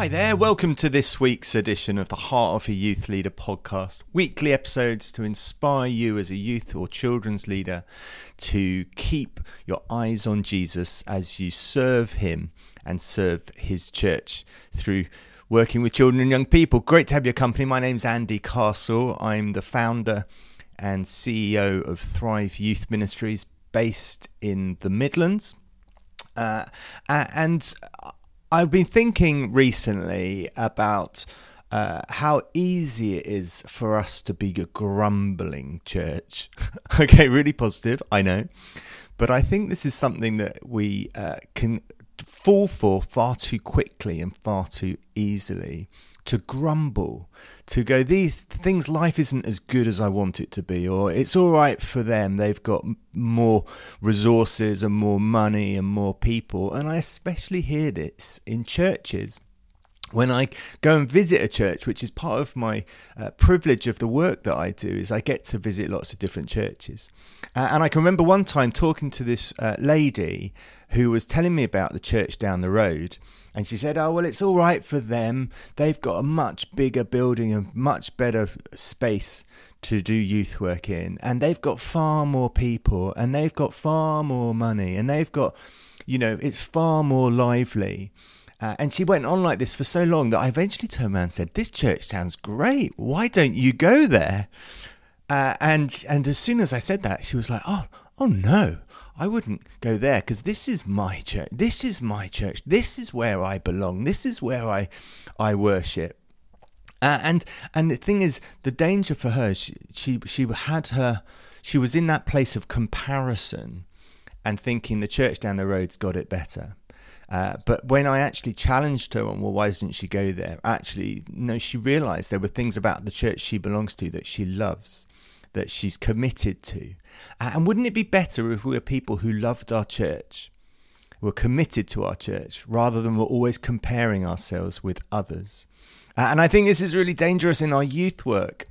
Hi there, welcome to this week's edition of the Heart of a Youth Leader podcast. Weekly episodes to inspire you as a youth or children's leader to keep your eyes on Jesus as you serve Him and serve His church through working with children and young people. Great to have your company. My name's Andy Castle. I'm the founder and CEO of Thrive Youth Ministries based in the Midlands. Uh, and I've been thinking recently about uh, how easy it is for us to be a grumbling church. okay, really positive, I know. But I think this is something that we uh, can fall for far too quickly and far too easily to grumble, to go, these things, life isn't as good as I want it to be, or it's all right for them. They've got more resources and more money and more people. And I especially hear this in churches when I go and visit a church, which is part of my uh, privilege of the work that I do, is I get to visit lots of different churches. Uh, and I can remember one time talking to this uh, lady who was telling me about the church down the road. And she said, Oh, well, it's all right for them. They've got a much bigger building and much better space to do youth work in. And they've got far more people and they've got far more money and they've got, you know, it's far more lively. Uh, and she went on like this for so long that I eventually turned around and said, This church sounds great. Why don't you go there? Uh, and and as soon as I said that, she was like, Oh, oh no, I wouldn't go there because this is my church. This is my church. This is where I belong. This is where I I worship. Uh, and and the thing is, the danger for her, she, she she had her, she was in that place of comparison, and thinking the church down the road's got it better. Uh, but when I actually challenged her on, well, why doesn't she go there? Actually, no, she realised there were things about the church she belongs to that she loves, that she's committed to. And wouldn't it be better if we were people who loved our church, were committed to our church, rather than we're always comparing ourselves with others? And I think this is really dangerous in our youth work.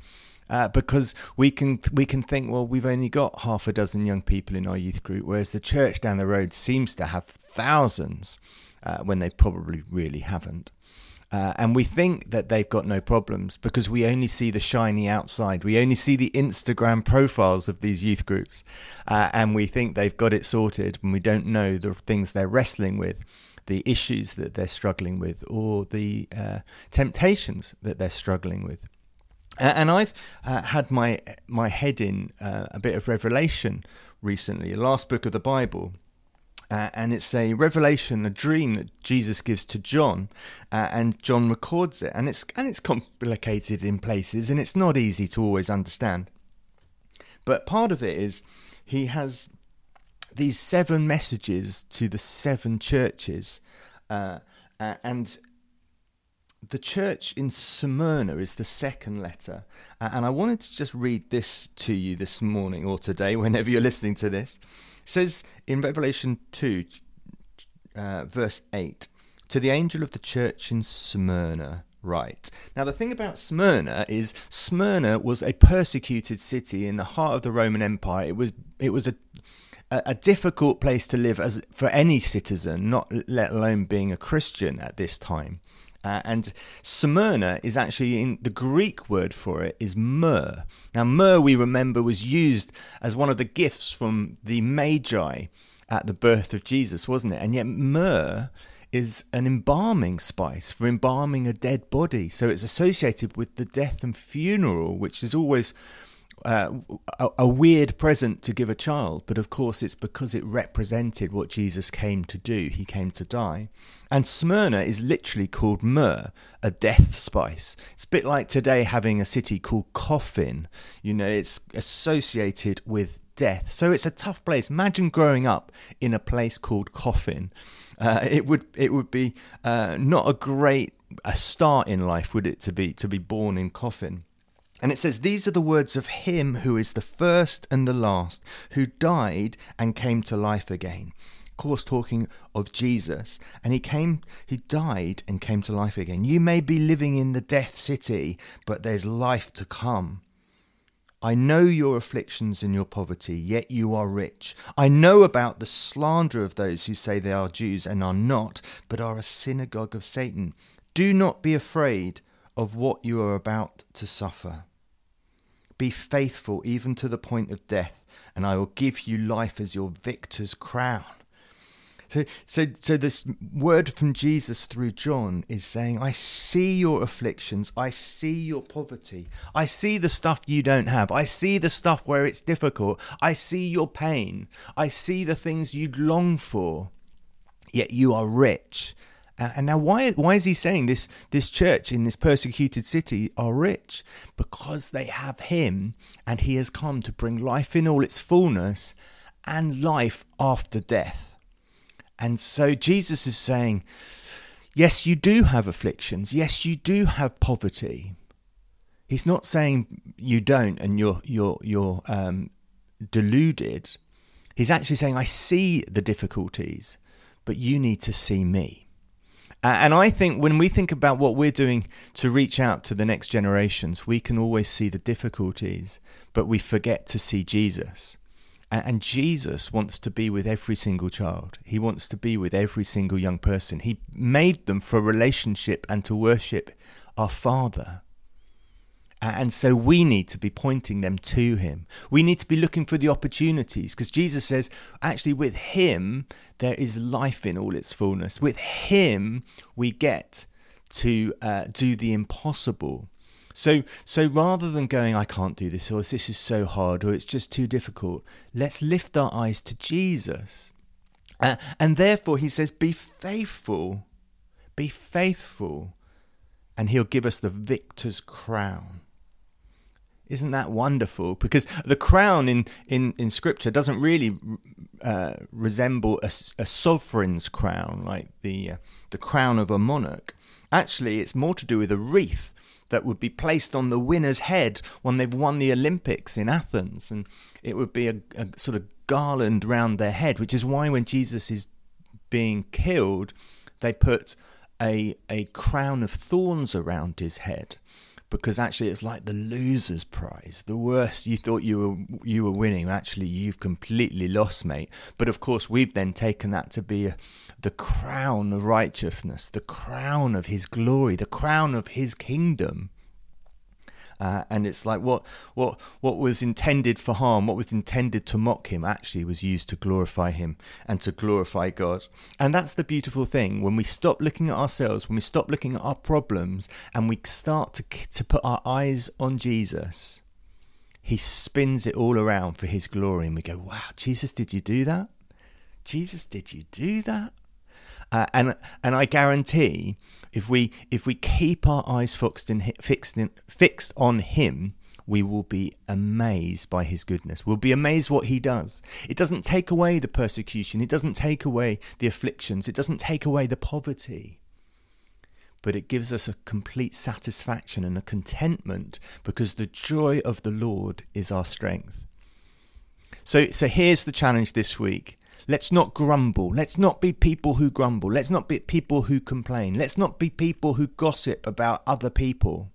Uh, because we can we can think well we've only got half a dozen young people in our youth group whereas the church down the road seems to have thousands uh, when they probably really haven't uh, and we think that they've got no problems because we only see the shiny outside. We only see the Instagram profiles of these youth groups. Uh, and we think they've got it sorted when we don't know the things they're wrestling with, the issues that they're struggling with, or the uh, temptations that they're struggling with. and I've uh, had my, my head in uh, a bit of revelation recently, the last book of the Bible. Uh, and it's a revelation, a dream that Jesus gives to John, uh, and John records it, and it's and it's complicated in places, and it's not easy to always understand. But part of it is he has these seven messages to the seven churches, uh, and the church in Smyrna is the second letter. and I wanted to just read this to you this morning or today, whenever you're listening to this says in Revelation 2, uh, verse 8, to the angel of the church in Smyrna, write. Now, the thing about Smyrna is Smyrna was a persecuted city in the heart of the Roman Empire. It was it was a a difficult place to live as for any citizen, not let alone being a Christian at this time. Uh, and Smyrna is actually in the Greek word for it is myrrh. Now, myrrh, we remember, was used as one of the gifts from the Magi at the birth of Jesus, wasn't it? And yet, myrrh is an embalming spice for embalming a dead body. So it's associated with the death and funeral, which is always uh, a, a, weird present to give a child, but of course it's because it represented what Jesus came to do. He came to die. And Smyrna is literally called myrrh, a death spice. It's a bit like today having a city called Coffin. You know, it's associated with death. So it's a tough place. Imagine growing up in a place called Coffin. Uh, it would it would be uh, not a great a start in life, would it, to be to be born in Coffin. And it says, These are the words of him who is the first and the last, who died and came to life again. Of course, talking of Jesus. And he came, he died and came to life again. You may be living in the death city, but there's life to come. I know your afflictions and your poverty, yet you are rich. I know about the slander of those who say they are Jews and are not, but are a synagogue of Satan. Do not be afraid of what you are about to suffer. Be faithful even to the point of death, and I will give you life as your victor's crown. So, so, so this word from Jesus through John is saying, I see your afflictions. I see your poverty. I see the stuff you don't have. I see the stuff where it's difficult. I see your pain. I see the things you'd long for, yet you are rich. And now, why why is he saying this? This church in this persecuted city are rich because they have him, and he has come to bring life in all its fullness, and life after death. And so Jesus is saying, yes, you do have afflictions. Yes, you do have poverty. He's not saying you don't and you're you're you're um, deluded. He's actually saying, I see the difficulties, but you need to see me. Uh, and I think when we think about what we're doing to reach out to the next generations, we can always see the difficulties, but we forget to see Jesus. And Jesus wants to be with every single child. He wants to be with every single young person. He made them for relationship and to worship our Father. And so we need to be pointing them to Him. We need to be looking for the opportunities because Jesus says, actually, with Him, there is life in all its fullness. With Him, we get to uh, do the impossible. So, so rather than going, I can't do this, or this is so hard, or it's just too difficult, let's lift our eyes to Jesus. Uh, and therefore, he says, Be faithful, be faithful, and he'll give us the victor's crown. Isn't that wonderful? Because the crown in, in, in Scripture doesn't really uh, resemble a, a, sovereign's crown, like the, uh, the crown of a monarch. Actually, it's more to do with a wreath that would be placed on the winner's head when they've won the Olympics in Athens. And it would be a, a sort of garland round their head, which is why when Jesus is being killed, they put a, a crown of thorns around his head because actually it's like the loser's prize. The worst you thought you were you were winning, actually you've completely lost, mate. But of course, we've then taken that to be a, the crown of righteousness, the crown of His glory, the crown of His kingdom. Uh, and it's like what what what was intended for harm, what was intended to mock him, actually was used to glorify him and to glorify God. And that's the beautiful thing when we stop looking at ourselves, when we stop looking at our problems, and we start to to put our eyes on Jesus. He spins it all around for His glory, and we go, "Wow, Jesus, did you do that? Jesus, did you do that?" Uh, and and I guarantee if we if we keep our eyes fixed in, fixed in, fixed on Him, we will be amazed by His goodness. We'll be amazed what He does. It doesn't take away the persecution. It doesn't take away the afflictions. It doesn't take away the poverty. But it gives us a complete satisfaction and a contentment because the joy of the Lord is our strength. So, so here's the challenge this week Let's not grumble. Let's not be people who grumble. Let's not be people who complain. Let's not be people who gossip about other people.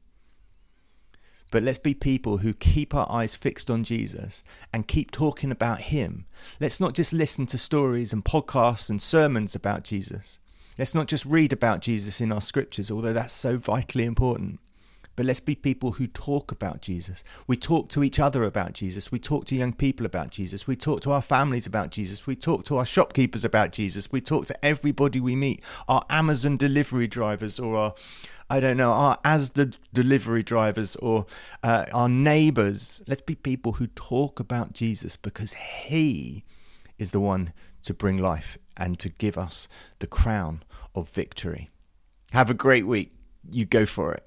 But let's be people who keep our eyes fixed on Jesus and keep talking about Him. Let's not just listen to stories and podcasts and sermons about Jesus. Let's not just read about Jesus in our scriptures, although that's so vitally important. But let's be people who talk about Jesus. We talk to each other about Jesus. We talk to young people about Jesus. We talk to our families about Jesus. We talk to our shopkeepers about Jesus. We talk to everybody we meet, our Amazon delivery drivers or our, I don't know, our Asda delivery drivers or uh, our neighbors. Let's be people who talk about Jesus because He is the one to bring life and to give us the crown of victory. Have a great week. You go for it.